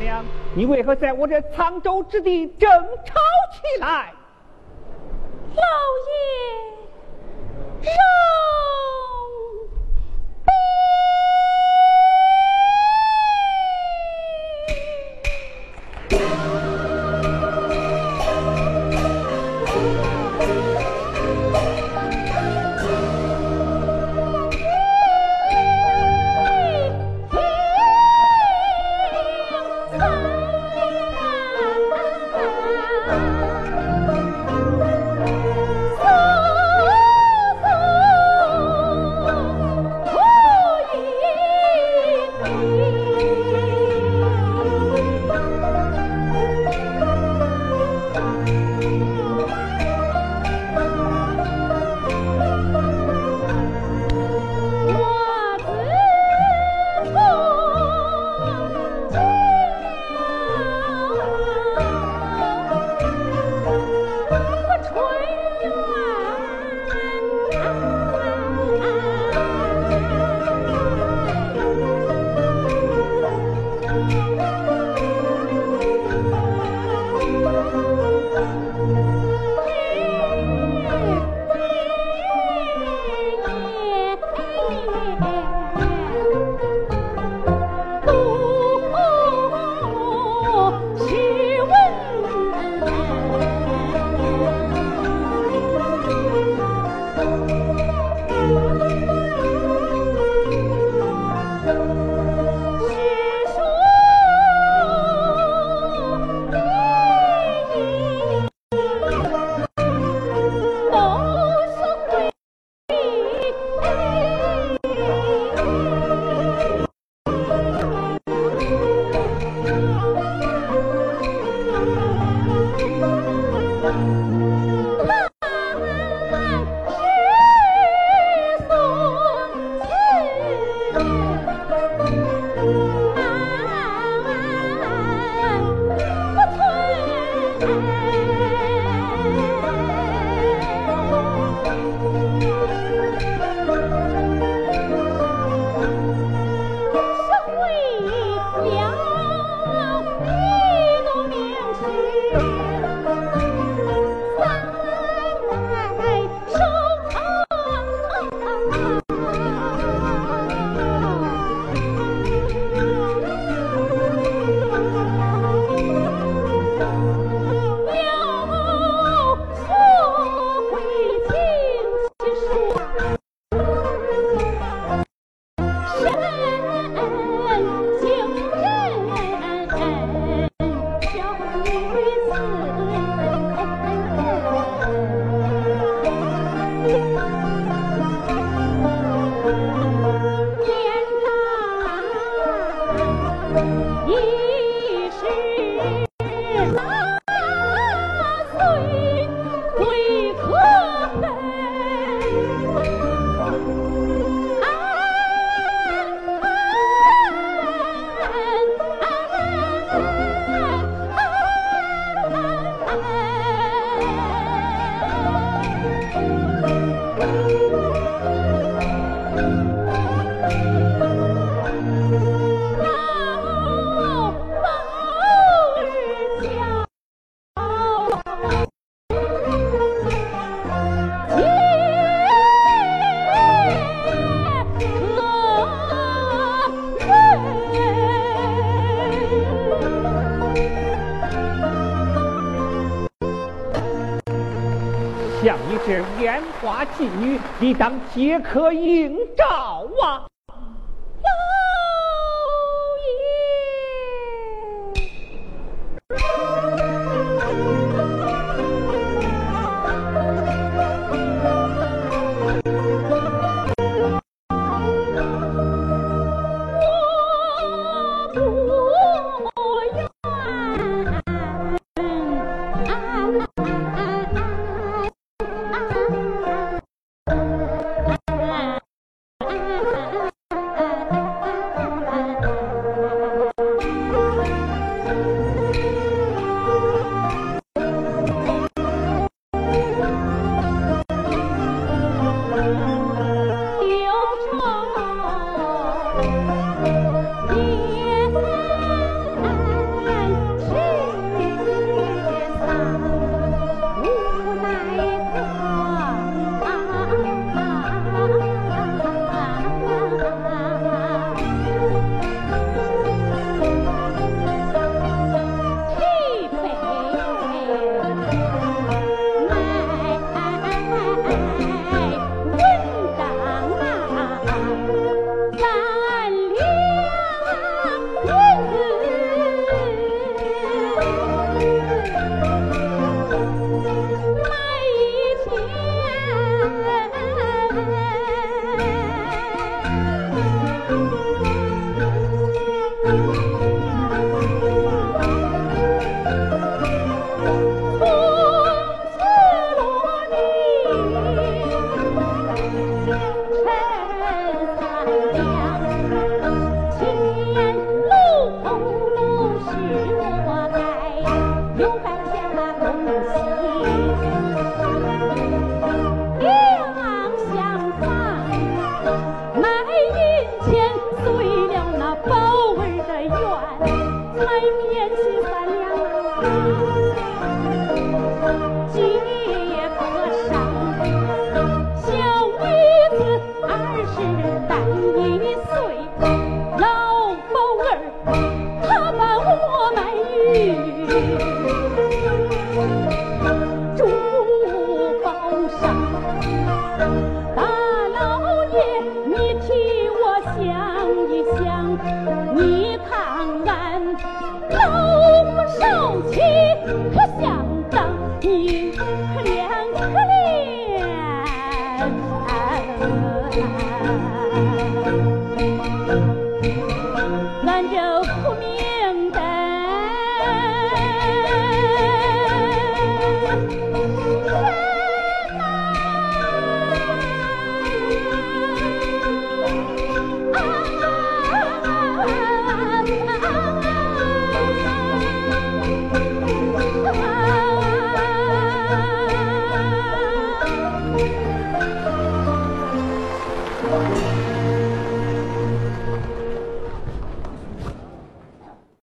娘，你为何在我这沧州之地争吵起来？老爷，让。这烟花妓女你当皆可应召啊？